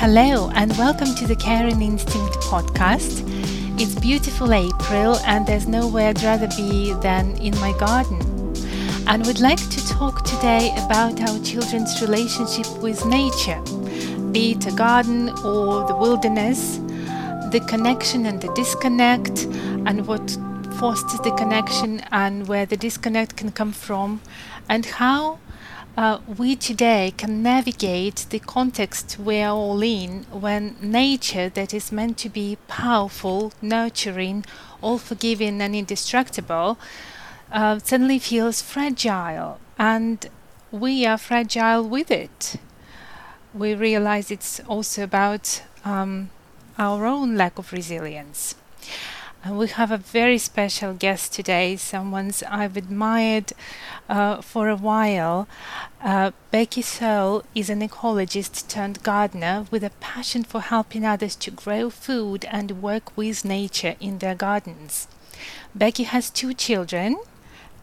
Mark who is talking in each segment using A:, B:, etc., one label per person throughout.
A: Hello, and welcome to the Caring Instinct podcast. It's beautiful April, and there's nowhere I'd rather be than in my garden. And we'd like to talk today about our children's relationship with nature, be it a garden or the wilderness, the connection and the disconnect, and what fosters the connection and where the disconnect can come from, and how uh, we today can navigate the context we are all in when nature that is meant to be powerful, nurturing, all forgiving, and indestructible uh, suddenly feels fragile, and we are fragile with it. We realize it's also about um, our own lack of resilience. And we have a very special guest today, someone I've admired uh, for a while. Uh, Becky Searle is an ecologist turned gardener with a passion for helping others to grow food and work with nature in their gardens. Becky has two children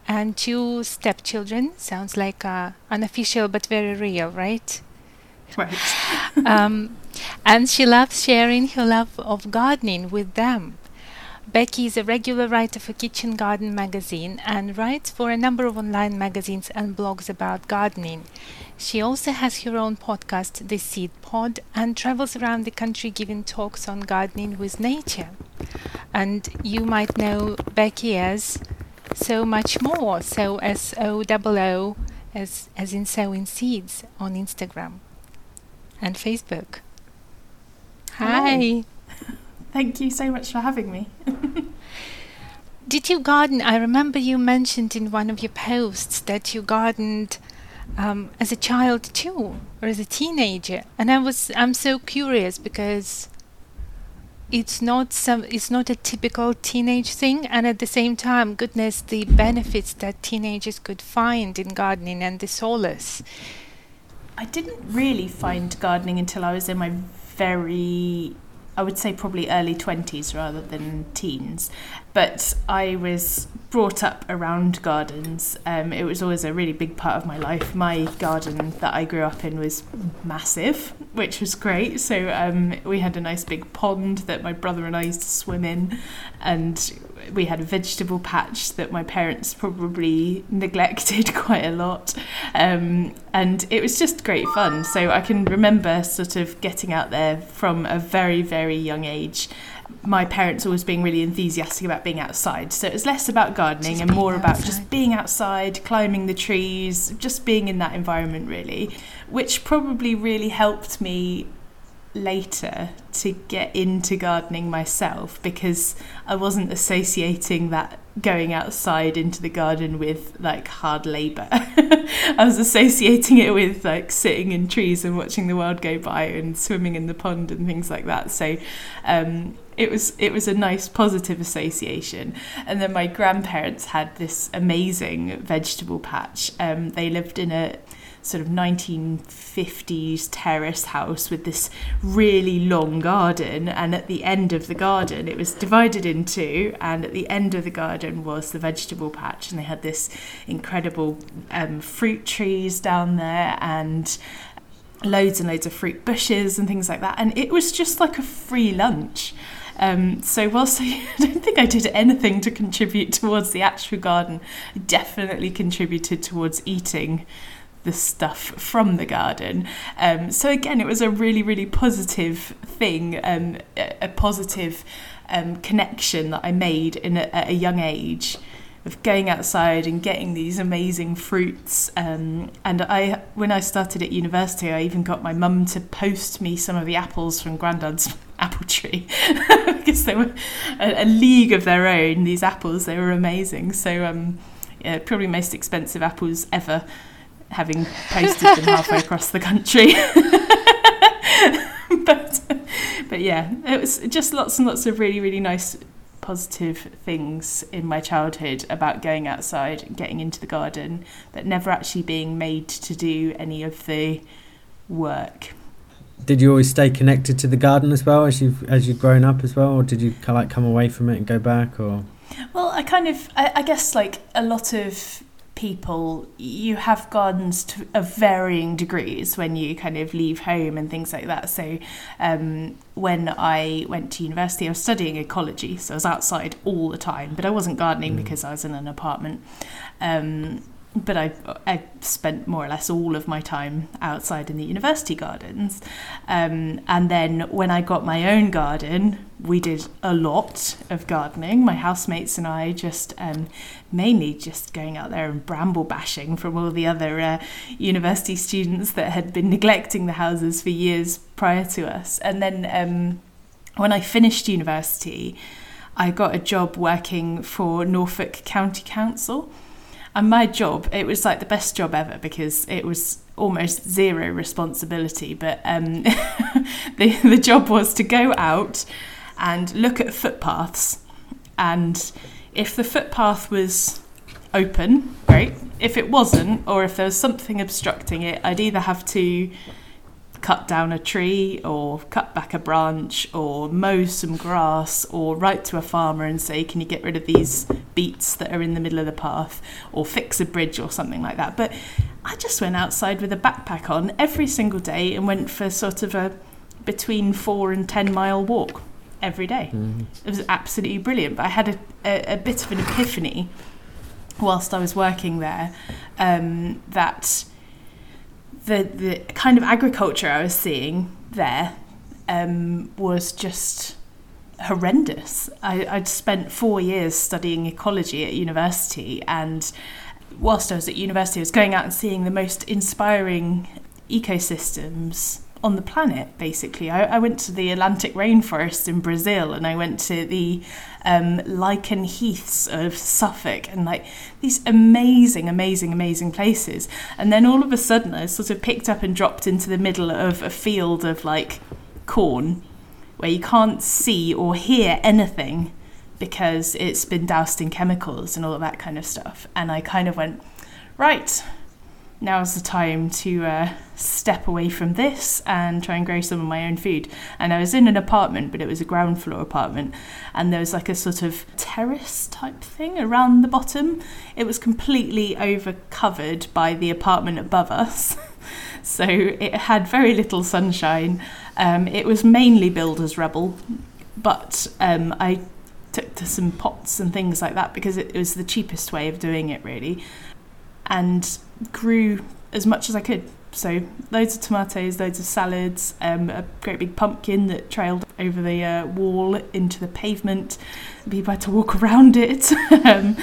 A: and two stepchildren. Sounds like uh, unofficial but very real, right?
B: Right.
A: um, and she loves sharing her love of gardening with them. Becky is a regular writer for Kitchen Garden magazine and writes for a number of online magazines and blogs about gardening. She also has her own podcast, The Seed Pod, and travels around the country giving talks on gardening with nature. And you might know Becky as Sow Much More, so S O O O as as in sowing seeds on Instagram and Facebook. Hi.
B: Thank you so much for having me.
A: Did you garden? I remember you mentioned in one of your posts that you gardened um, as a child too, or as a teenager, and I was I'm so curious because it's not some it's not a typical teenage thing, and at the same time, goodness, the benefits that teenagers could find in gardening and the solace.
B: I didn't really find gardening until I was in my very I would say probably early 20s rather than teens. But I was brought up around gardens. Um, it was always a really big part of my life. My garden that I grew up in was massive, which was great. So um, we had a nice big pond that my brother and I used to swim in, and we had a vegetable patch that my parents probably neglected quite a lot. Um, and it was just great fun. So I can remember sort of getting out there from a very, very young age. My parents always being really enthusiastic about being outside. So it was less about gardening
A: Just
B: and more
A: being
B: about just being outside, climbing the trees, just being in that environment, really, which probably really helped me later to get into gardening myself because I wasn't associating that going outside into the garden with like hard labor. I was associating it with like sitting in trees and watching the world go by and swimming in the pond and things like that. So um, it was it was a nice positive association. And then my grandparents had this amazing vegetable patch. Um, they lived in a sort of 1950s terrace house with this really long garden. And at the end of the garden it was divided in two and at the end of the garden was the vegetable patch and they had this incredible um, fruit trees down there and loads and loads of fruit bushes and things like that. And it was just like a free lunch. Um, so whilst I don't think I did anything to contribute towards the actual garden, I definitely contributed towards eating the stuff from the garden. Um, so again, it was a really, really positive thing, um, a, positive um, connection that I made in a, at a young age of going outside and getting these amazing fruits. Um, and I, when I started at university, I even got my mum to post me some of the apples from Grandad's apple tree because they were a, a league of their own. These apples, they were amazing. So um, yeah, probably most expensive apples ever having posted them halfway across the country. but but yeah, it was just lots and lots of really really nice positive things in my childhood about going outside and getting into the garden, but never actually being made to do any of the work.
C: Did you always stay connected to the garden as well as you've as you've grown up as well, or did you kind of like come away from it and go back, or?
B: Well, I kind of, I, I guess, like a lot of people, you have gardens to, of varying degrees when you kind of leave home and things like that. So, um, when I went to university, I was studying ecology, so I was outside all the time, but I wasn't gardening mm. because I was in an apartment. Um, but I, I spent more or less all of my time outside in the university gardens. Um, and then when I got my own garden, we did a lot of gardening. My housemates and I just um, mainly just going out there and bramble bashing from all the other uh, university students that had been neglecting the houses for years prior to us. And then um, when I finished university, I got a job working for Norfolk County Council. And my job, it was like the best job ever because it was almost zero responsibility. But um, the, the job was to go out and look at footpaths. And if the footpath was open, great. If it wasn't, or if there was something obstructing it, I'd either have to cut down a tree or cut back a branch or mow some grass or write to a farmer and say, Can you get rid of these beets that are in the middle of the path or fix a bridge or something like that? But I just went outside with a backpack on every single day and went for sort of a between four and ten mile walk every day. Mm-hmm. It was absolutely brilliant. But I had a, a, a, bit of an epiphany whilst I was working there um, that the the kind of agriculture I was seeing there um, was just horrendous. I, I'd spent four years studying ecology at university, and whilst I was at university, I was going out and seeing the most inspiring ecosystems on the planet, basically. I, I, went to the Atlantic rainforest in Brazil and I went to the um, lichen heaths of Suffolk and like these amazing, amazing, amazing places. And then all of a sudden, I sort of picked up and dropped into the middle of a field of like corn where you can't see or hear anything because it's been doused in chemicals and all of that kind of stuff. And I kind of went, right, now's the time to uh, step away from this and try and grow some of my own food. And I was in an apartment, but it was a ground floor apartment, and there was like a sort of terrace type thing around the bottom. It was completely over covered by the apartment above us. so it had very little sunshine. Um, it was mainly builder's rubble, but um, I took to some pots and things like that because it was the cheapest way of doing it, really and grew as much as I could. So loads of tomatoes, loads of salads, um, a great big pumpkin that trailed over the uh, wall into the pavement. People had to walk around it, um,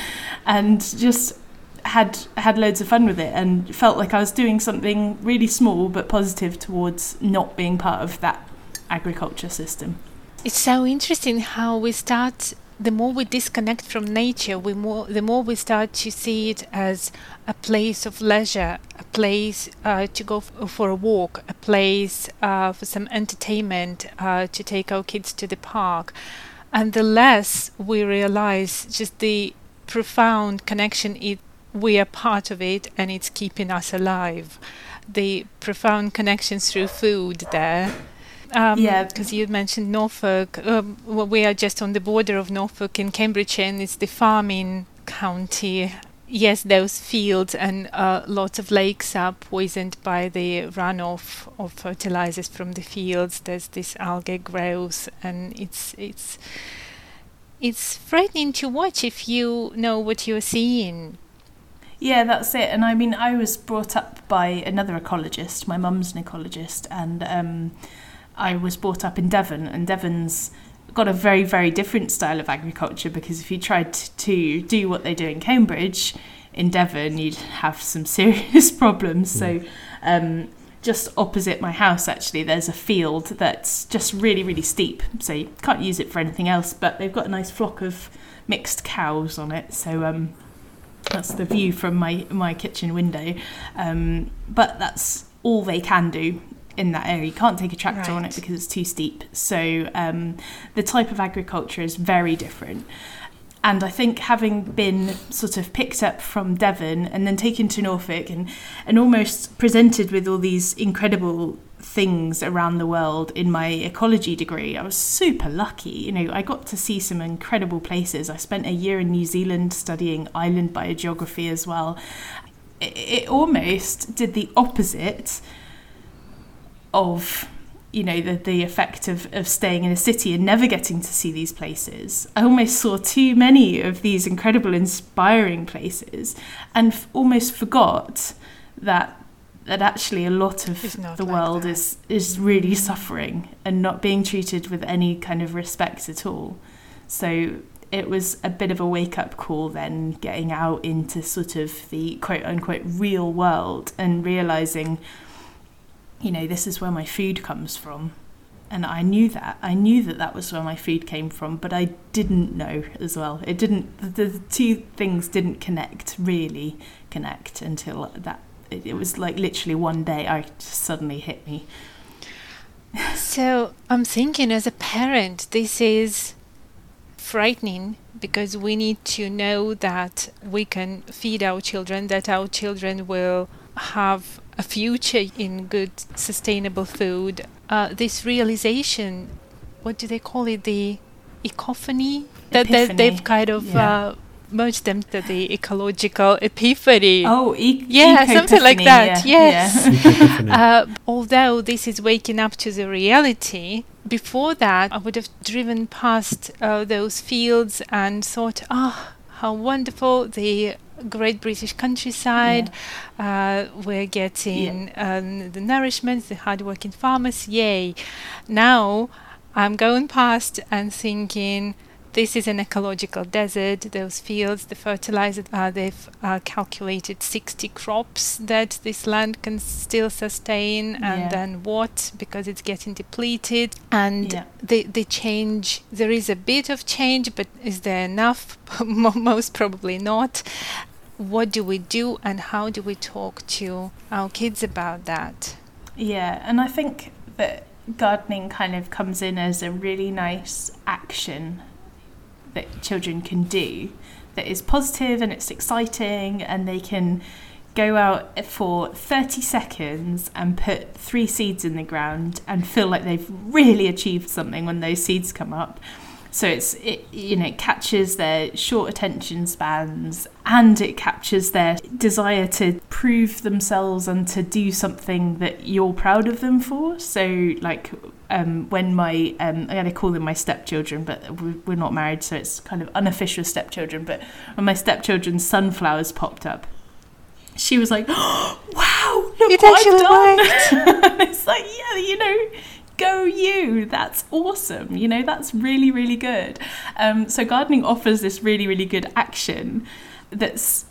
B: and just had had loads of fun with it, and felt like I was doing something really small but positive towards not being part of that agriculture system.
A: It's so interesting how we start the more we disconnect from nature, we more, the more we start to see it as a place of leisure, a place uh, to go f- for a walk, a place uh, for some entertainment, uh, to take our kids to the park. And the less we realize just the profound connection it, we are part of it and it's keeping us alive. The profound connection through food there um, yeah, because you mentioned Norfolk. Um, well, we are just on the border of Norfolk and Cambridgeshire, and it's the farming county. Yes, those fields and uh, lots of lakes are poisoned by the runoff of fertilizers from the fields. There's this algae growth, and it's it's it's frightening to watch if you know what you're seeing.
B: Yeah, that's it. And I mean, I was brought up by another ecologist. My mum's an ecologist, and um, I was brought up in Devon, and Devon's got a very, very different style of agriculture because if you tried to do what they do in Cambridge, in Devon, you'd have some serious problems. Mm. So, um, just opposite my house, actually, there's a field that's just really, really steep. So, you can't use it for anything else, but they've got a nice flock of mixed cows on it. So, um, that's the view from my, my kitchen window. Um, but that's all they can do in that area. You can't take a tractor right. on it because it's too steep. So um, the type of agriculture is very different. And I think having been sort of picked up from Devon and then taken to Norfolk and, and almost presented with all these incredible things around the world in my ecology degree. I was super lucky. You know, I got to see some incredible places. I spent a year in New Zealand studying island biogeography as well. It, it almost did the opposite of you know the, the effect of, of staying in a city and never getting to see these places i almost saw too many of these incredible inspiring places and f- almost forgot that that actually a lot of the
A: like
B: world
A: that.
B: is is really suffering and not being treated with any kind of respect at all so it was a bit of a wake up call then getting out into sort of the quote unquote real world and realizing you know, this is where my food comes from. And I knew that. I knew that that was where my food came from, but I didn't know as well. It didn't, the, the two things didn't connect, really connect until that, it, it was like literally one day I suddenly hit me.
A: So I'm thinking as a parent, this is frightening because we need to know that we can feed our children, that our children will have a future in good, sustainable food. Uh, this realization, what do they call it? The ecophony? That they, they've kind of
B: yeah.
A: uh, merged them to the ecological epiphany.
B: Oh, e-
A: Yeah, something like that,
B: yeah,
A: yes.
B: yeah.
A: Uh, although this is waking up to the reality, before that, I would have driven past uh, those fields and thought, ah, how wonderful the great British countryside. Uh, we're getting um, the nourishment, the hardworking farmers, yay. Now I'm going past and thinking, this is an ecological desert. Those fields, the fertilizer, uh, they've uh, calculated 60 crops that this land can still sustain, and
B: Yeah.
A: then what? Because it's getting depleted. And
B: Yeah.
A: the, the change, there is a bit of change, but is there enough? Most probably not. What do we do, and how do we talk to our kids about that?
B: Yeah, and I think that gardening kind of comes in as a really nice action that children can do that is positive and it's exciting and they can go out for 30 seconds and put three seeds in the ground and feel like they've really achieved something when those seeds come up so it's it you know it captures their short attention spans and it captures their desire to prove themselves and to do something that you're proud of them for. So like um, when my um, going to call them my stepchildren but we- we're not married so it's kind of unofficial stepchildren but when my stepchildren's sunflowers popped up she was like wow look what I've done. it's like yeah you know go you. That's awesome. You know that's really really good. Um, so gardening offers this really really good action that's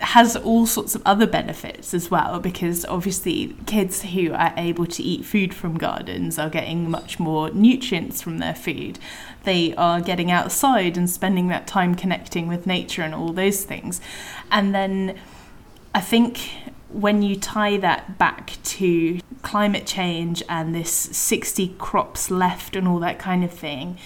B: has all sorts of other benefits as well because obviously kids who are able to eat food from gardens are getting much more nutrients from their food. They are getting outside and spending that time connecting with nature and all those things. And then I think when you tie that back to climate change and this 60 crops left and all that kind of thing,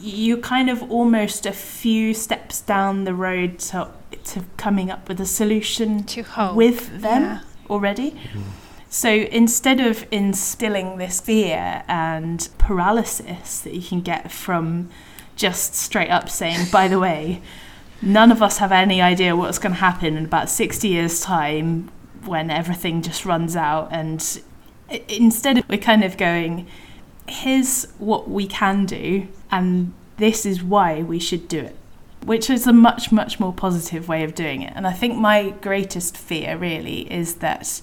B: you're kind of almost a few steps down the road to, to coming up with a solution
A: To hope.
B: with them
A: Yeah.
B: already. Mm-hmm. So instead of instilling this fear and paralysis that you can get from just straight up saying, by the way, none of us have any idea what's going to happen in about 60 years' time when everything just runs out. And instead, we're kind of going, here's what we can do, and this is why we should do it. Which is a much, much more positive way of doing it. And I think my greatest fear really is that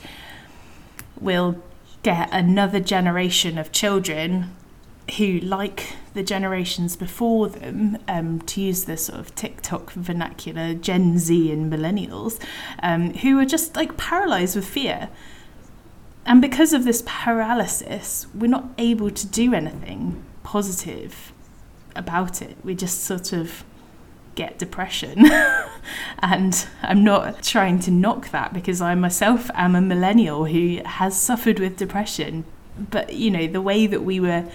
B: we'll get another generation of children who, like the generations before them, um, to use the sort of TikTok vernacular, Gen Z and millennials, um, who are just like paralyzed with fear. And because of this paralysis, we're not able to do anything positive about it. We just sort of get depression. and I'm not trying to knock that because I myself am a millennial who has suffered with depression. But, you know, the way that we were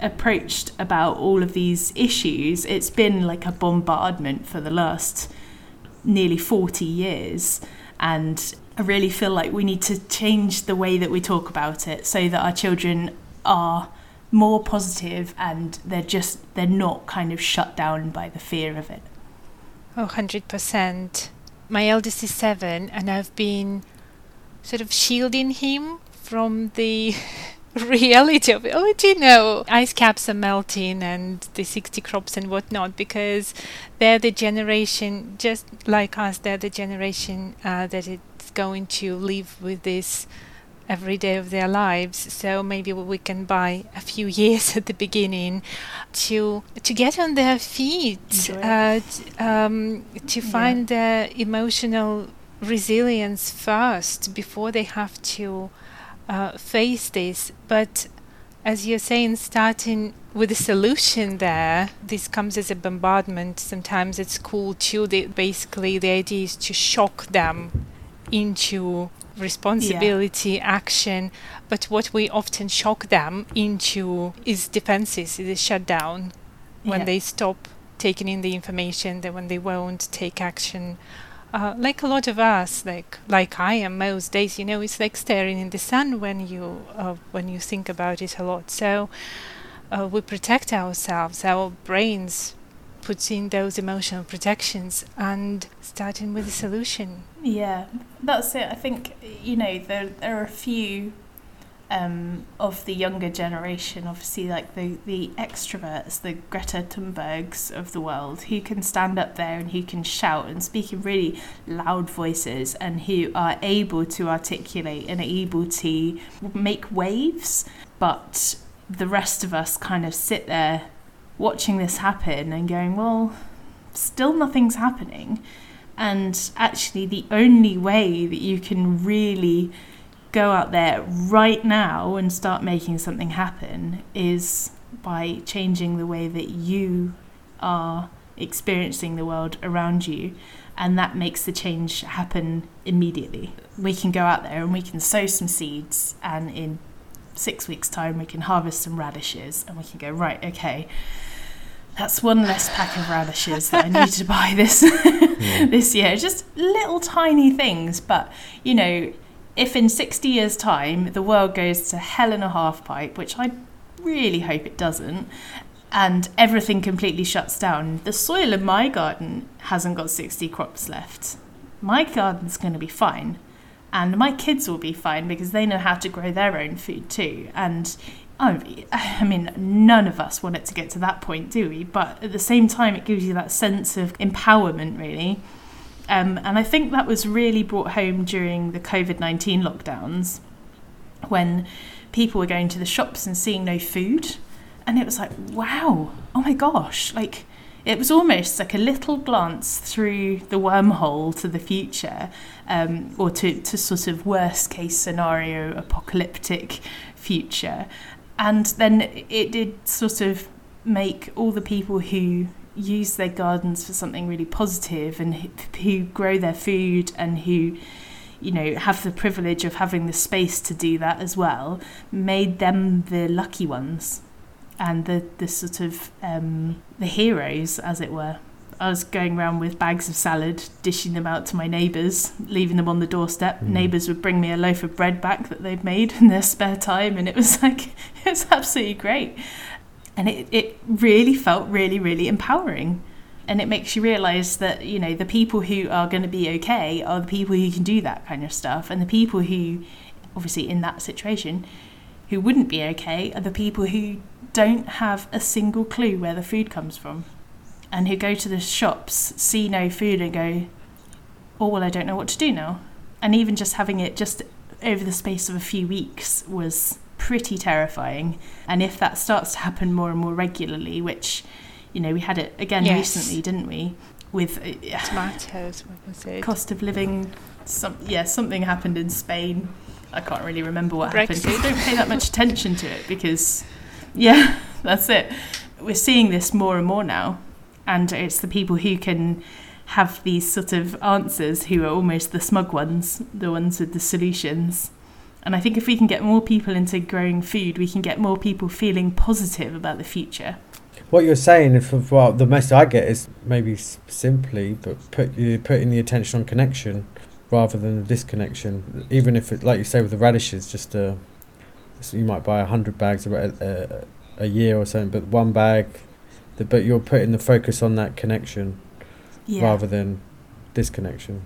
B: approached about all of these issues, it's been like a bombardment for the last nearly 40 years. And I really feel like we need to change the way that we talk about it so that our children are more positive and they're just they're not kind of shut down by the fear of it.
A: Oh, 100%. My eldest is 7 and I've been sort of shielding him from the reality of it. Oh, do you know, ice caps are melting and the 60 crops and whatnot because they're the generation, just like us, they're the generation uh, that it's going to live with this every day of their lives. So maybe we can buy a few years at the beginning to to get on their feet, uh, t- um, to find yeah. their emotional resilience first before they have to uh, face this. But as you're saying, starting with a solution there, this comes as a bombardment. Sometimes it's cool too. They, basically, the idea is to shock them into responsibility, yeah. action. But what we often shock them into is defenses, is a shutdown when yeah. they stop taking in the information, that when they won't take action uh, like a lot of us, like like I am most days, you know, it's like staring in the sun when you uh, when you think about it a lot. So uh, we protect ourselves. Our brains puts in those emotional protections and starting with a solution.
B: Yeah, that's it. I think you know there there are a few um, of the younger generation, obviously, like the, the extroverts, the Greta Thunbergs of the world, who can stand up there and who can shout and speak in really loud voices and who are able to articulate and able to make waves. But the rest of us kind of sit there watching this happen and going, well, still nothing's happening. And actually, the only way that you can really go out there right now and start making something happen is by changing the way that you are experiencing the world around you and that makes the change happen immediately we can go out there and we can sow some seeds and in six weeks time we can harvest some radishes and we can go right okay that's one less pack of radishes that I need to buy this yeah. this year. Just little tiny things, but you know, if in 60 years' time the world goes to hell in a half pipe, which I really hope it doesn't, and everything completely shuts down, the soil in my garden hasn't got 60 crops left. My garden's going to be fine. And my kids will be fine because they know how to grow their own food too. And I mean, none of us want it to get to that point, do we? But at the same time, it gives you that sense of empowerment, really. Um, and I think that was really brought home during the COVID 19 lockdowns when people were going to the shops and seeing no food. And it was like, wow, oh my gosh, like it was almost like a little glance through the wormhole to the future um, or to, to sort of worst case scenario apocalyptic future. And then it did sort of make all the people who use their gardens for something really positive and who grow their food and who you know have the privilege of having the space to do that as well made them the lucky ones and the the sort of um, the heroes as it were I was going around with bags of salad, dishing them out to my neighbours, leaving them on the doorstep. Mm. Neighbours would bring me a loaf of bread back that they'd made in their spare time, and it was like, it was absolutely great and it, it really felt really really empowering. And it makes you realize that you know the people who are going to be okay are the people who can do that kind of stuff. And the people who obviously in that situation who wouldn't be okay are the people who don't have a single clue where the food comes from. And who go to the shops see no food and go oh well i don't know what to do now. And even just having it just over the space of a few weeks was pretty terrifying. And if that starts to happen more and more regularly, which, you know, we had it again yes. recently, didn't we? With
A: uh, tomatoes, what was it?
B: Cost of living, some yeah, something happened in Spain. I can't really remember what Brexit. happened. So don't pay that much attention to it because, yeah, that's it. We're seeing this more and more now, and it's the people who can have these sort of answers who are almost the smug ones, the ones with the solutions. And I think if we can get more people into growing food, we can get more people feeling positive about the future.
C: What you're saying, if well, the message I get is maybe simply, but put you putting the attention on connection. rather than a disconnection. Even if it, like you say, with the radishes, just uh, a, so you might buy a hundred bags a, a, uh, uh, a year or something, but one bag, the, but you're putting the focus on that connection
B: Yeah.
C: rather than disconnection.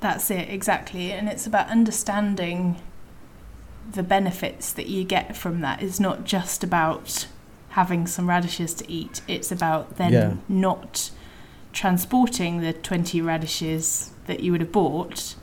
B: That's it, exactly. And it's about understanding the benefits that you get from that is not just about having some radishes to eat, it's about then
C: Yeah.
B: not transporting the 20 radishes that you would have bought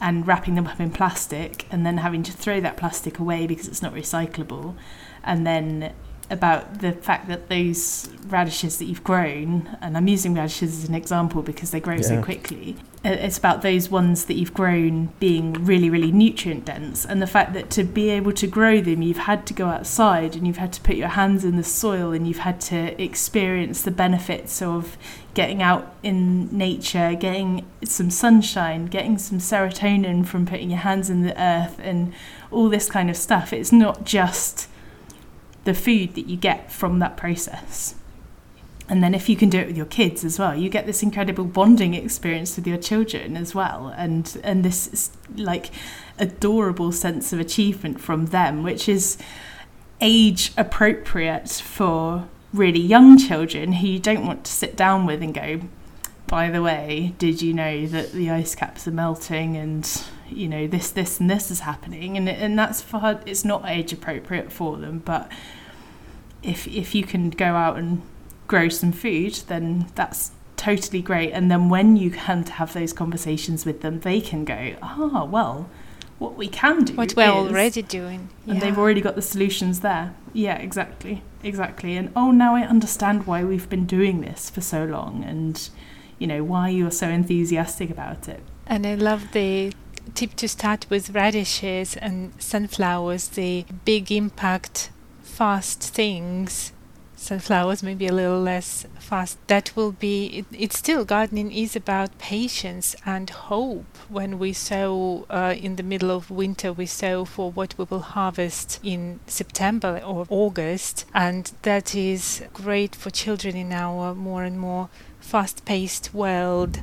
B: and wrapping them up in plastic and then having to throw that plastic away because it's not recyclable. And then about the fact that those radishes that you've grown, and I'm using radishes as an example because they grow so quickly, uh, it's about those ones that you've grown being really, really nutrient dense, and the fact that to be able to grow them, you've had to go outside and you've had to put your hands in the soil and you've had to experience the benefits of getting out in nature, getting some sunshine, getting some serotonin from putting your hands in the earth, and all this kind of stuff. It's not just the food that you get from that process. And then if you can do it with your kids as well, you get this incredible bonding experience with your children as well, and and this is like adorable sense of achievement from them, which is age appropriate for really young children who you don't want to sit down with and go, by the way, did you know that the ice caps are melting and you know this, this, and this is happening? And and that's for it's not age appropriate for them, but if if you can go out and grow some food, then that's totally great. And then when you can have those conversations with them, they can go, ah, well, what we can do,
A: What we're
B: is-
A: already doing.
B: and they've already got the solutions there. Yeah, exactly, exactly. And oh, now I understand why we've been doing this for so long, and you know why you're so enthusiastic about it.
A: And I love the tip to start with radishes and sunflowers, the big impact, fast things. Sunflowers maybe a little less fast. That will be, it, it's still, gardening is about patience and hope. When we sow uh, in the middle of winter, we sow for what we will harvest in September or August. And that is great for children in our more and more fast paced world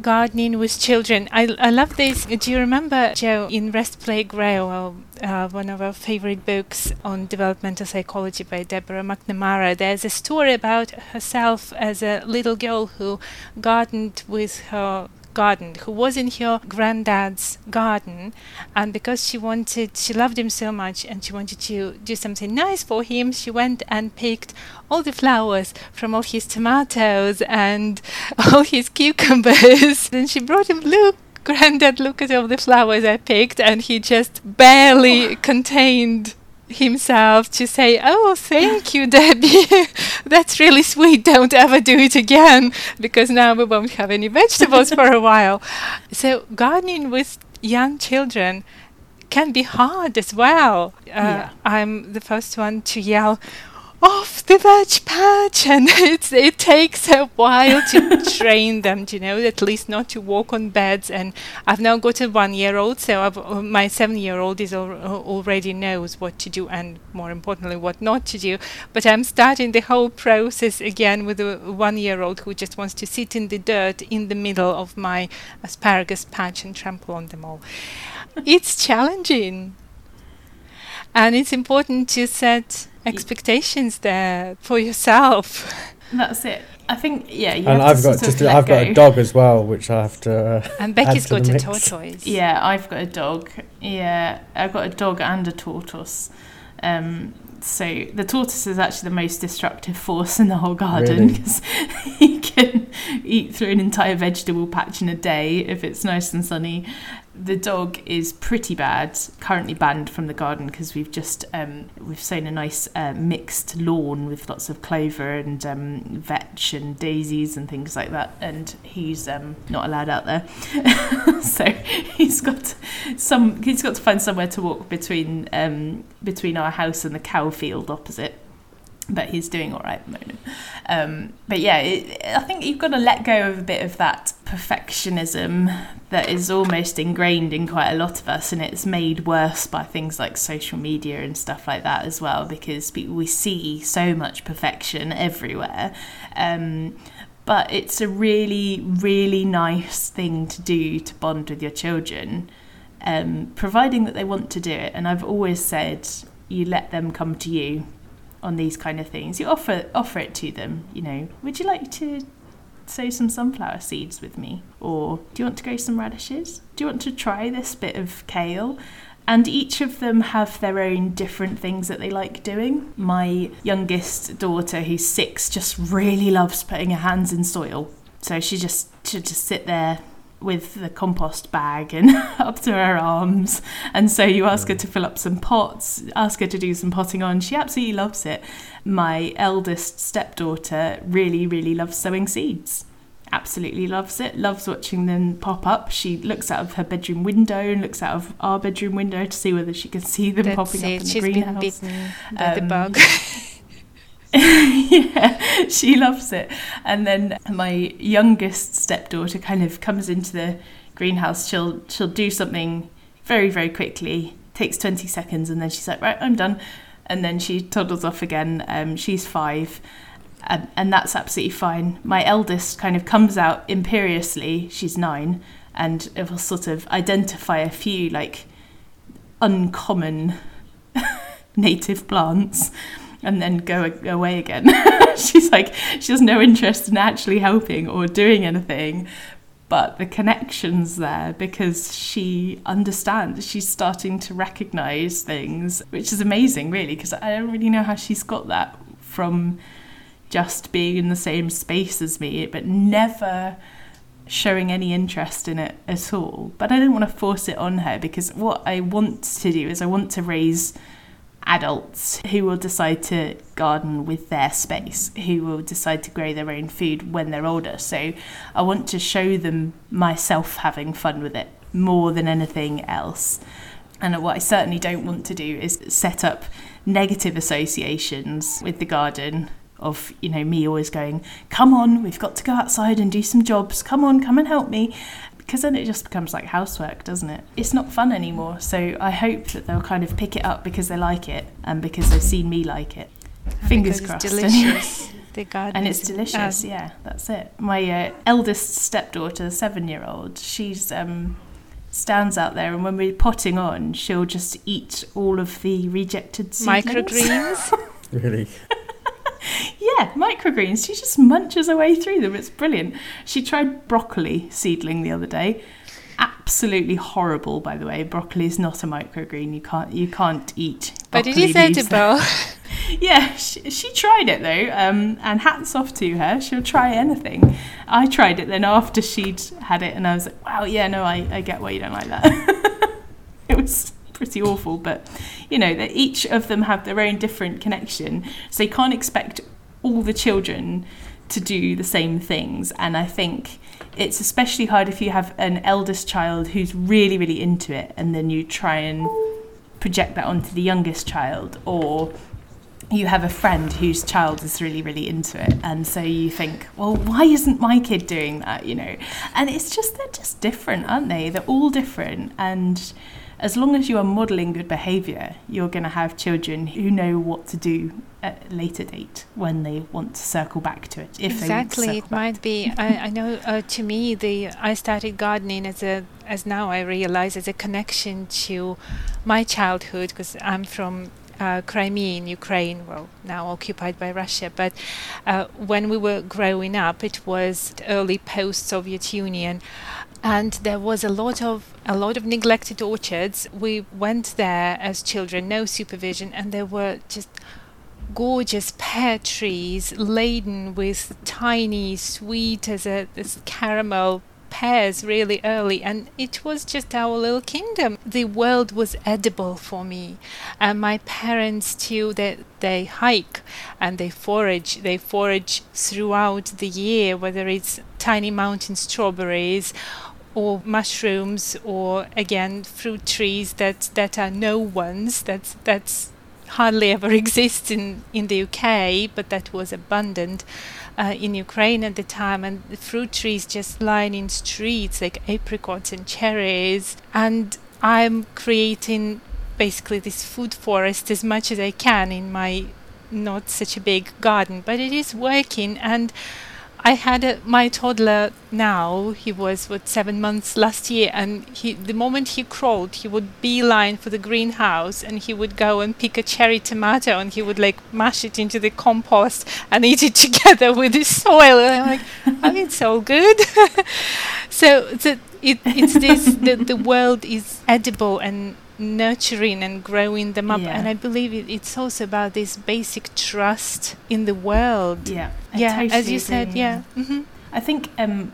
A: gardening with children. I, I love this. Do you remember, Joe, in Rest, Play, Grow, uh, one of our favorite books on developmental psychology by Deborah MacNamara? There's a story about herself as a little girl who gardened with her garden who was in her granddad's garden and because she wanted she loved him so much and she wanted to do something nice for him she went and picked all the flowers from all his tomatoes and all his cucumbers. Then she brought him look granddad look at all the flowers i picked and he just barely contained himself to say, Oh, thank you, Debbie. That's really sweet. Don't ever do it again because now we won't have any vegetables for a while. So, gardening with young children can be hard as well. Uh,
B: Yeah.
A: I'm the first one to yell, off the veg patch and it's, it takes a while to train them you know at least not to walk on beds. And i've now got a one year old so I've, uh, my seven year old is al- uh, already knows what to do and more importantly what not to do. But i'm starting the whole process again with a one year old who just wants to sit in the dirt in the middle of my asparagus patch and trample on them all. It's challenging. And it's important to set expectations there for yourself.
B: That's it. I think yeah. You
C: and
B: have
C: I've
B: to
C: got just
B: of let
C: I've got a dog as well, which I have to. Uh,
A: And Becky's
C: Add to
A: got
C: the
A: a
C: mix.
A: tortoise.
B: Yeah, I've got a dog. Yeah, I've got a dog and a tortoise. Um, so the tortoise is actually the most destructive force in the whole garden
C: Really?
B: because he can eat through an entire vegetable patch in a day if it's nice and sunny. The dog is pretty bad. Currently banned from the garden because we've just um, we've sown a nice uh, mixed lawn with lots of clover and um, vetch and daisies and things like that. And he's um, not allowed out there, so he's got some. He's got to find somewhere to walk between um, between our house and the cow field opposite. But he's doing all right at the moment. Um, but yeah, it, I think you've got to let go of a bit of that perfectionism that is almost ingrained in quite a lot of us, and it's made worse by things like social media and stuff like that as well, because we see so much perfection everywhere. Um, but it's a really, really nice thing to do to bond with your children, um, providing that they want to do it. And I've always said you let them come to you on these kind of things. You offer offer it to them. You know, would you like to sow some sunflower seeds with me? Or do you want to grow some radishes? Do you want to try this bit of kale? And each of them have their own different things that they like doing. My youngest daughter, who's six, just really loves putting her hands in soil. So she just should just sit there with the compost bag and up to her arms. And so you ask her to fill up some pots, ask her to do some potting on. She absolutely loves it. My eldest stepdaughter really, really loves sowing seeds absolutely loves it, loves watching them pop up. She looks out of her bedroom window and looks out of our bedroom window to see whether she can see them
A: That's
B: popping
A: it.
B: up in
A: She's
B: the greenhouse.
A: been bitten by the
B: Um,
A: bug.
B: yeah, she loves it. And then my youngest stepdaughter kind of comes into the greenhouse. She'll she'll do something very very quickly. Takes twenty seconds, and then she's like, "Right, I'm done." And then she toddles off again. Um, she's five, and, and that's absolutely fine. My eldest kind of comes out imperiously. She's nine, and it will sort of identify a few like uncommon native plants and then go away again. She's like, she has no interest in actually helping or doing anything, but the connection's there because she understands. She's starting to recognize things, which is amazing, really, because I don't really know how she's got that from just being in the same space as me, but never showing any interest in it at all. But I don't want to force it on her because what I want to do is I want to raise adults who will decide to garden with their space, who will decide to grow their own food when they're older. So I want to show them myself having fun with it more than anything else. And what I certainly don't want to do is set up negative associations with the garden of, you know, me always going, come on, we've got to go outside and do some jobs. Come on, come and help me. Because then it just becomes like housework, doesn't it? It's not fun anymore. So I hope that they'll kind of pick it up because they like it and because they've seen me like it. Fingers crossed.
A: It's delicious. the garden
B: And it's delicious,
A: uh,
B: yeah, that's it. My uh, eldest stepdaughter, the seven year old, she's um, stands out there, and when we're potting on, she'll just eat all of the rejected seedlings.
A: microgreens.
C: Really?
B: Yeah, microgreens. She just munches her way through them. It's brilliant. She tried broccoli seedling the other day. Absolutely horrible, by the way. Broccoli is not a microgreen. You can't you can't eat.
A: Broccoli. But
B: broccoli
A: is
B: leaves.
A: edible.
B: Yeah, she, she tried it though, um, and hats off to her. She'll try anything. I tried it then after she'd had it, and I was like, wow, yeah, no, I, I get why you don't like that. it was pretty awful, but you know, that each of them have their own different connection, so you can't expect all the children to do the same things. And I think it's especially hard if you have an eldest child who's really, really into it, and then you try and project that onto the youngest child, or you have a friend whose child is really really into it. And so you think well why isn't my kid doing that? You know? And it's just they're just different aren't they? They're all different. And as long as you are modeling good behavior you're going to have children who know what to do at a later date when they want to circle back to it
A: exactly it
B: want to circle back.
A: might be i, I know uh, to me the i started gardening as a as now i realize as a connection to my childhood because i'm from uh, Crimea in Ukraine, well, now occupied by Russia. But uh, when we were growing up, it was early post-Soviet Union, and there was a lot of a lot of neglected orchards. We went there as children, no supervision, and there were just gorgeous pear trees laden with tiny, sweet as a as caramel pears really early and it was just our little kingdom. The world was edible for me and my parents too they, they hike and they forage. They forage throughout the year whether it's tiny mountain strawberries or mushrooms or again fruit trees that that are no ones. That's that's hardly ever exists in in the UK but that was abundant uh, in Ukraine at the time, and the fruit trees just lining streets like apricots and cherries. And I'm creating basically this food forest as much as I can in my not such a big garden, but it is working. And I had a, my toddler now. He was what seven months last year, and he the moment he crawled, he would beeline for the greenhouse, and he would go and pick a cherry tomato, and he would like mash it into the compost and eat it together with the soil. And I'm like, oh, it's all good. so the, it, it's this the, the world is edible and nurturing and growing them up.
B: Yeah.
A: And I believe it, it's also about this basic trust in the world.
B: Yeah, I
A: yeah, as
B: totally
A: you said,
B: agree,
A: yeah. hmm
B: I think um,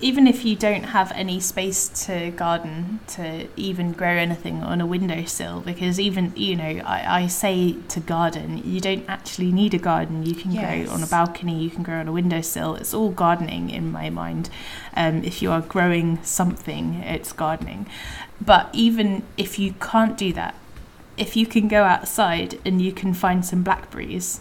B: even if you don't have any space to garden, to even grow anything on a windowsill, because even, you know, I, I say to garden, you don't actually need a garden. You can grow on a balcony, you can grow on a windowsill. It's all gardening in my mind. Um, if you are growing something, it's gardening. But even if you can't do that, if you can go outside and you can find some blackberries,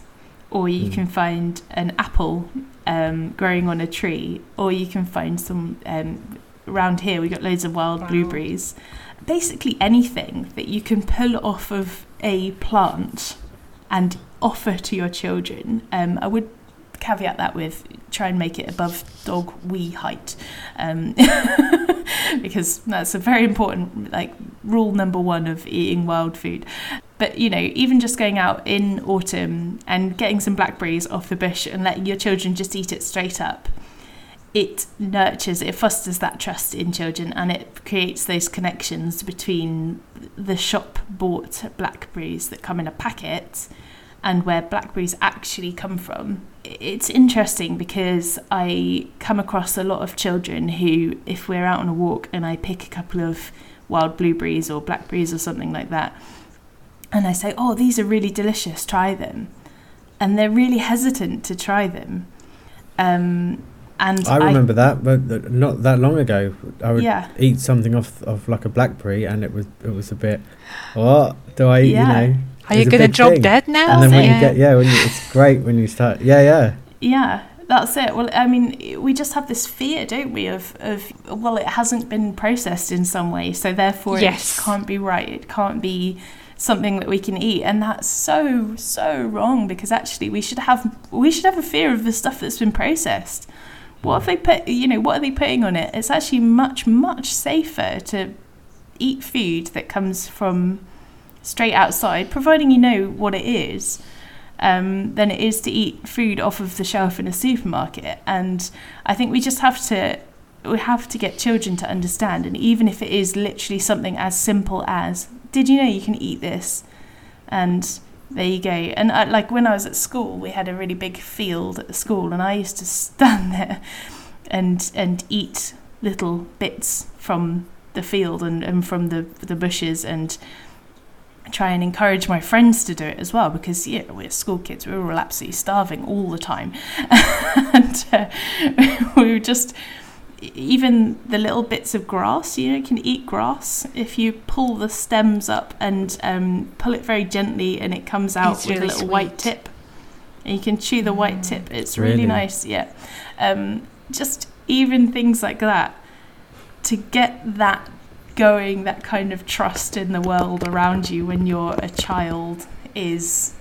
B: or you
C: Mm.
B: can find an apple um, growing on a tree, or you can find some. Um, around here, we've got loads of wild
A: Wow.
B: blueberries. Basically, anything that you can pull off of a plant and offer to your children. Um, I would caveat that with try and make it above dog wee height, um, because that's a very important like rule number one of eating wild food. But you know, even just going out in autumn and getting some blackberries off the bush and letting your children just eat it straight up, it nurtures, it fosters that trust in children and it creates those connections between the shop bought blackberries that come in a packet and where blackberries actually come from. It's interesting because I come across a lot of children who, if we're out on a walk and I pick a couple of wild blueberries or blackberries or something like that, and I say, Oh, these are really delicious, try them. And they're really hesitant to try them. Um, and
C: I remember that, but not that long ago. I would
B: yeah,
C: eat something off of like a blackberry, and it was it was a bit. What do I eat?
B: Yeah.
C: You know.
A: Are
C: It's
A: you
C: a
A: gonna drop
C: thing.
A: dead now?
C: And then when
A: yeah.
C: you get yeah, when you, it's great when you start. Yeah, yeah.
B: Yeah, that's it. Well, I mean, we just have this fear, don't we, of, of well, it hasn't been processed in some way, so therefore
A: Yes.
B: it can't be right. It can't be something that we can eat, and that's so so wrong because actually we should have we should have a fear of the stuff that's been processed. What have they put? You know, what are they putting on it? It's actually much much safer to eat food that comes from straight outside, providing you know what it is um, than it is to eat food off of the shelf in a supermarket. And I think we just have to we have to get children to understand. And even if it is literally something as simple as, "Did you know you can eat this?" and there you go. And I, like when I was at school, we had a really big field at the school, and I used to stand there and and eat little bits from the field and, and from the the bushes and try and encourage my friends to do it as well because yeah we're school kids we were all absolutely starving all the time and uh, we were just even the little bits of grass you know you can eat grass. If you pull the stems up and um, pull it very gently and it comes out
A: It's
B: with
A: really
B: a little white tip. And you can chew the white
A: Mm.
B: tip. It's really,
C: Really?
B: nice yeah. Um, just even things like that to get that going that kind of trust in the world around you when you're a child is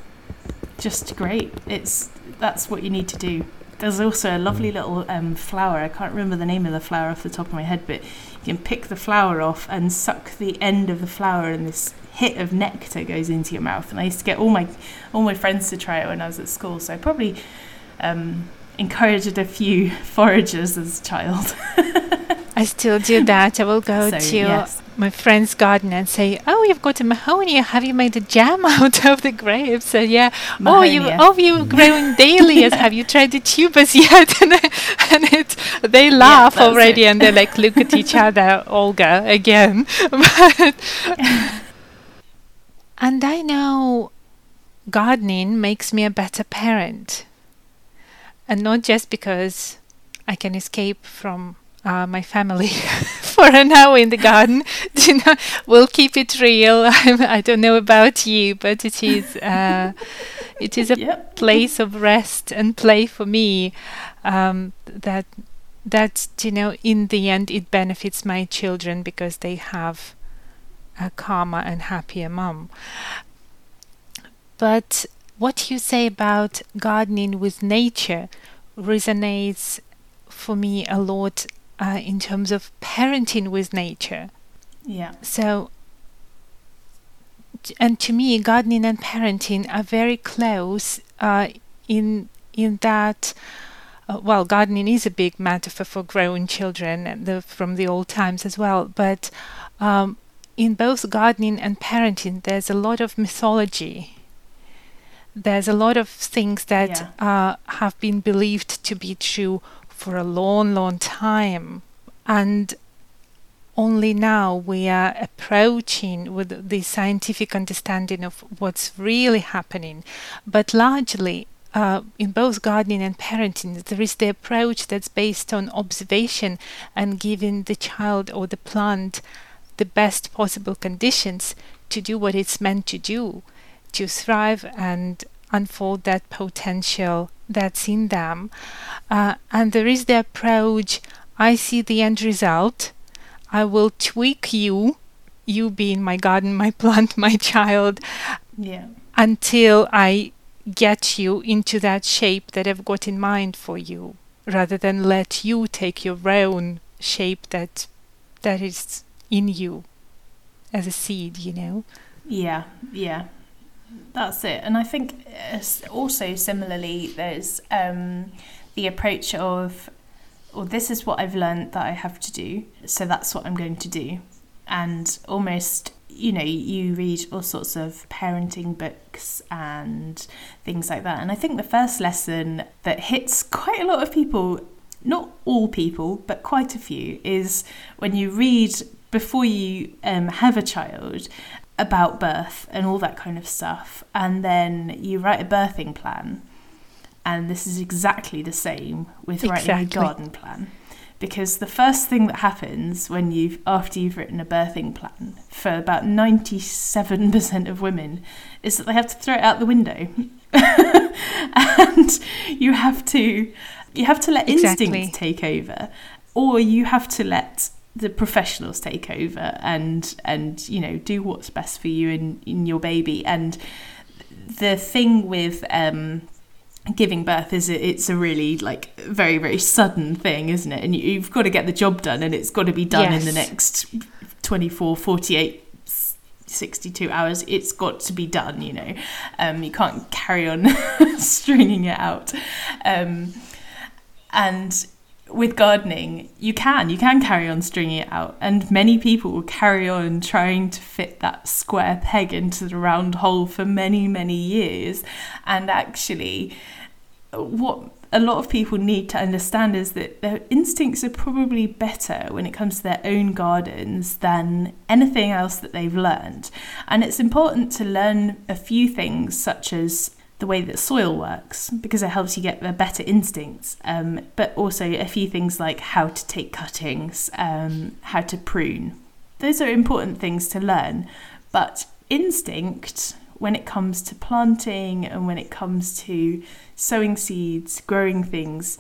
B: just great. It's that's what you need to do there's also a lovely
C: Mm.
B: little um, flower i can't remember the name of the flower off the top of my head but you can pick the flower off and suck the end of the flower and this hit of nectar goes into your mouth and i used to get all my all my friends to try it when i was at school so i probably um, encouraged a few foragers as a child
A: I still do that. I will go
B: So,
A: to
B: yes.
A: my friend's garden and say, "Oh, you've got a Mahonia. Have you made a jam out of the grapes?" So yeah. Oh,
B: mahonia.
A: Oh, you oh you growing dahlias. Have you tried the tubers yet? and and it they laugh
B: that's
A: already and they like look at each other. Olga again. but and I know gardening makes me a better parent, and not just because I can escape from uh, my family for an hour in the garden. you know, we'll keep it real. I'm, I don't know about you, but it is uh, it is a
B: Yep.
A: place of rest and play for me. Um, that that you know, in the end, it benefits my children because they have a calmer and happier mom. But what you say about gardening with nature resonates for me a lot uh, in terms of parenting with nature.
B: Yeah.
A: So, and to me, gardening and parenting are very close uh, in in that. Uh, well, gardening is a big metaphor for growing children the, from the old times as well. But um, in both gardening and parenting, there's a lot of mythology. There's a lot of things that yeah. uh, have been believed to be true for a long, long time. And only now we are approaching with the scientific understanding of what's really happening. But largely, uh, in both gardening and parenting, there is the approach that's based on observation and giving the child or the plant the best possible conditions to do what it's meant to do, to thrive and unfold that potential that's in them. Uh, and there is the approach I see the end result, I will tweak you, you being my garden, my plant, my child,
B: yeah.
A: until I get you into that shape that I've got in mind for you, rather than let you take your own shape that that is in you as a seed, you know?
B: Yeah, yeah. That's it. And I think also similarly, there's um, the approach of, well, this is what I've learned that I have to do, so that's what I'm going to do. And almost, you know, you read all sorts of parenting books and things like that. And I think the first lesson that hits quite a lot of people not all people, but quite a few, is when you read before you um, have a child about birth and all that kind of stuff, and then you write a birthing plan. And this is exactly the same with writing exactly. a garden plan. Because the first thing that happens when you've after you've written a birthing plan for about 97% of women is that they have to throw it out the window. and you have to you have to let exactly. instinct take over or you have to let the professionals take over and and you know do what's best for you and in your baby. And the thing with um giving birth is it's a really like very very sudden thing isn't it? And you've got to get the job done and it's got to be done yes. in the next 24 48 62 hours. It's got to be done you know. Um you can't carry on stringing it out. Um and with gardening, you can. You can carry on stringing it out, and many people will carry on trying to fit that square peg into the round hole for many many years, and actually, what a lot of people need to understand is that their instincts are probably better when it comes to their own gardens than anything else that they've learned. And it's important to learn a few things, such as the way that soil works because it helps you get better instincts. Um, but also a few things like how to take cuttings, um, how to prune. Those are important things to learn. But instinct, when it comes to planting and when it comes to sowing seeds, growing things,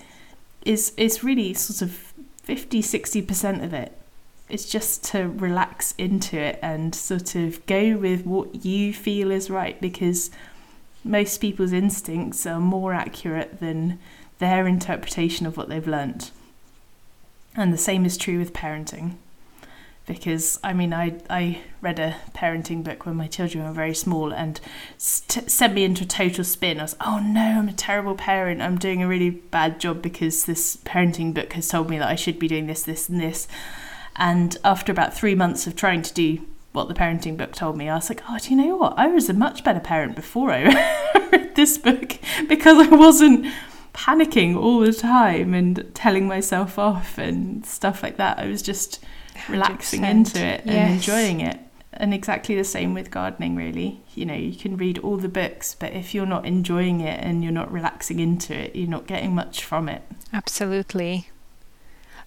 B: is is really sort of 50 60% of it. It's just to relax into it and sort of go with what you feel is right because most people's instincts are more accurate than their interpretation of what they've learnt. And the same is true with parenting. Because, I mean, I, I read a parenting book when my children were very small and st- sent me into a total spin. I was, oh no, I'm a terrible parent. I'm doing a really bad job because this parenting book has told me that I should be doing this, this, and this. And after about three months of trying to do what the parenting book told me, I was like, oh, do you know what? I was a much better parent before I read this book because I wasn't panicking all the time and telling myself off and stuff like that. I was just relaxing 100%. into it and yes. enjoying it. And exactly the same with gardening, really. You know, you can read all the books, but if you're not enjoying it and you're not relaxing into it, you're not getting much from it.
A: Absolutely.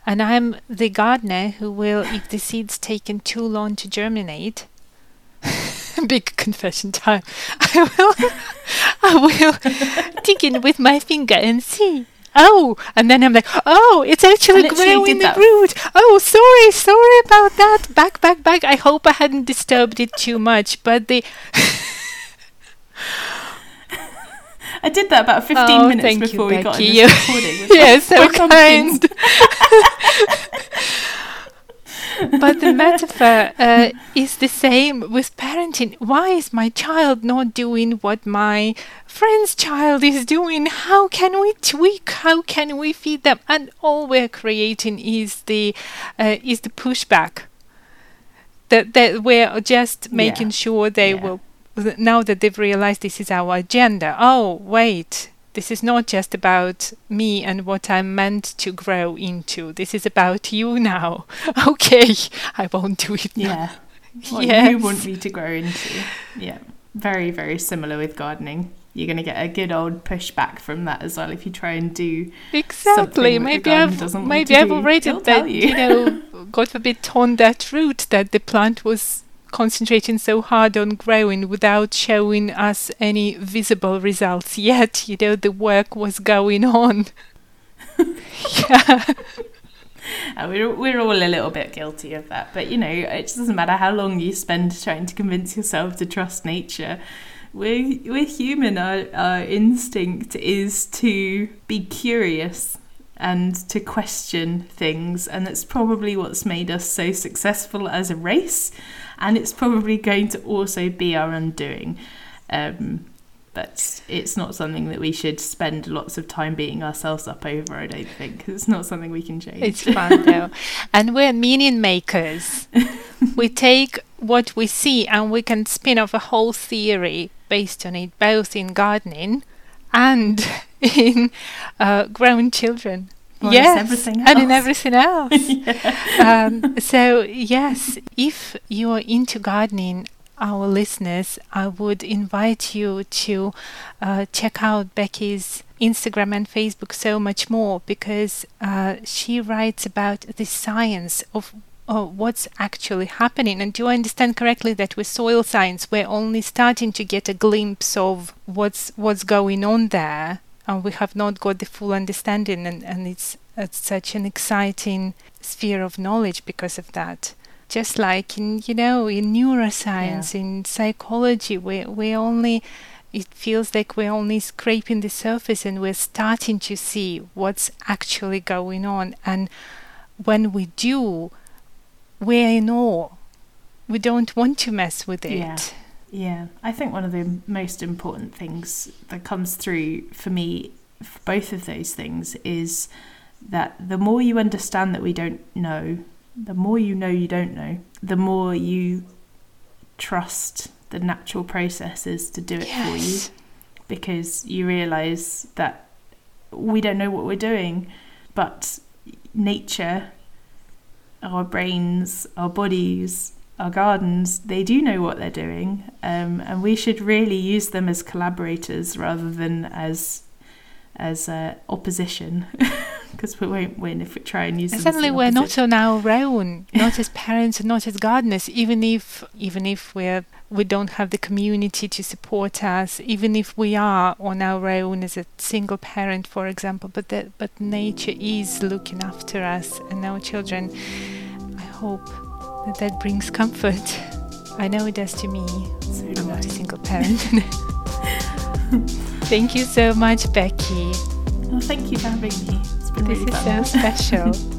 A: And I'm the gardener who will, if the seed's taken too long to germinate, big confession time, I will, I will dig in with my finger and see. Oh, and then I'm like, oh, it's actually growing the root. Oh, sorry, sorry about that. Back, back, back. I hope I hadn't disturbed it too much, but the.
B: I did that about 15
A: Oh,
B: minutes before
A: you,
B: we got
A: Becky.
B: in
A: You-
B: this recording.
A: yeah, so kind. but the metaphor uh, is the same with parenting. Why is my child not doing what my friend's child is doing? How can we tweak? How can we feed them? And all we're creating is the uh, is the pushback. That that we're just making
B: Yeah.
A: sure they
B: Yeah.
A: will. Now that they've realized this is our agenda. Oh wait, this is not just about me and what I'm meant to grow into. This is about you now. Okay, I won't do it now.
B: Yeah. What
A: Yes.
B: you want me to grow into. Yeah. Very, very similar with gardening. You're going to get a good old pushback from that as well if you try and do.
A: Exactly.
B: something that the
A: Maybe I've maybe I've already that
B: you.
A: you know, God forbid, torn that root that the plant was concentrating so hard on growing without showing us any visible results yet. You know, the work was going on. yeah.
B: Uh, we're, we're all a little bit guilty of that. But, you know, it just doesn't matter how long you spend trying to convince yourself to trust nature. We're, we're human. Our, our instinct is to be curious and to question things. And it's probably what's made us so successful as a race. And it's probably going to also be our undoing. Um, but it's not something that we should spend lots of time beating ourselves up over, I don't think. It's not something we can change.
A: It's fun though. and we're meaning makers. we take what we see and we can spin off a whole theory based on it, both in gardening and in uh, grown children.
B: Or
A: yes, and in everything else. um, so yes, if you are into gardening, our listeners, I would invite you to uh, check out Becky's Instagram and Facebook Sow Much More because uh, she writes about the science of uh, what's actually happening. And do I understand correctly that with soil science, we're only starting to get a glimpse of what's what's going on there, and we have not got the full understanding, and, and it's, it's such an exciting sphere of knowledge because of that. Just like in you know in neuroscience in psychology we we only it feels like we're only scraping the surface and we're starting to see what's actually going on. And when we do we're in awe. We don't want to mess with it.
B: Yeah. Yeah, I think one of the most important things that comes through for me, for both of those things, is that the more you understand that we don't know, the more you know you don't know, the more you trust the natural processes to do it for you. Because you realize that we don't know what we're doing, but nature, our brains, our bodies, our gardens, they do know what they're doing, um, and we should really use them as collaborators rather than as as uh, opposition, because we won't win if we try and use
A: And suddenly we're not on our own, not as parents and not as gardeners. Even if even if we're we don't have the community to support us, even if we are on our own as a single parent, for example. But that but nature is looking after us and our children. I hope that that brings comfort. I know it does to me.
B: So
A: I'm not a single parent. Thank you so much, Becky.
B: Well, thank you for having me. It's been
A: This
B: really
A: is
B: fun.
A: so special.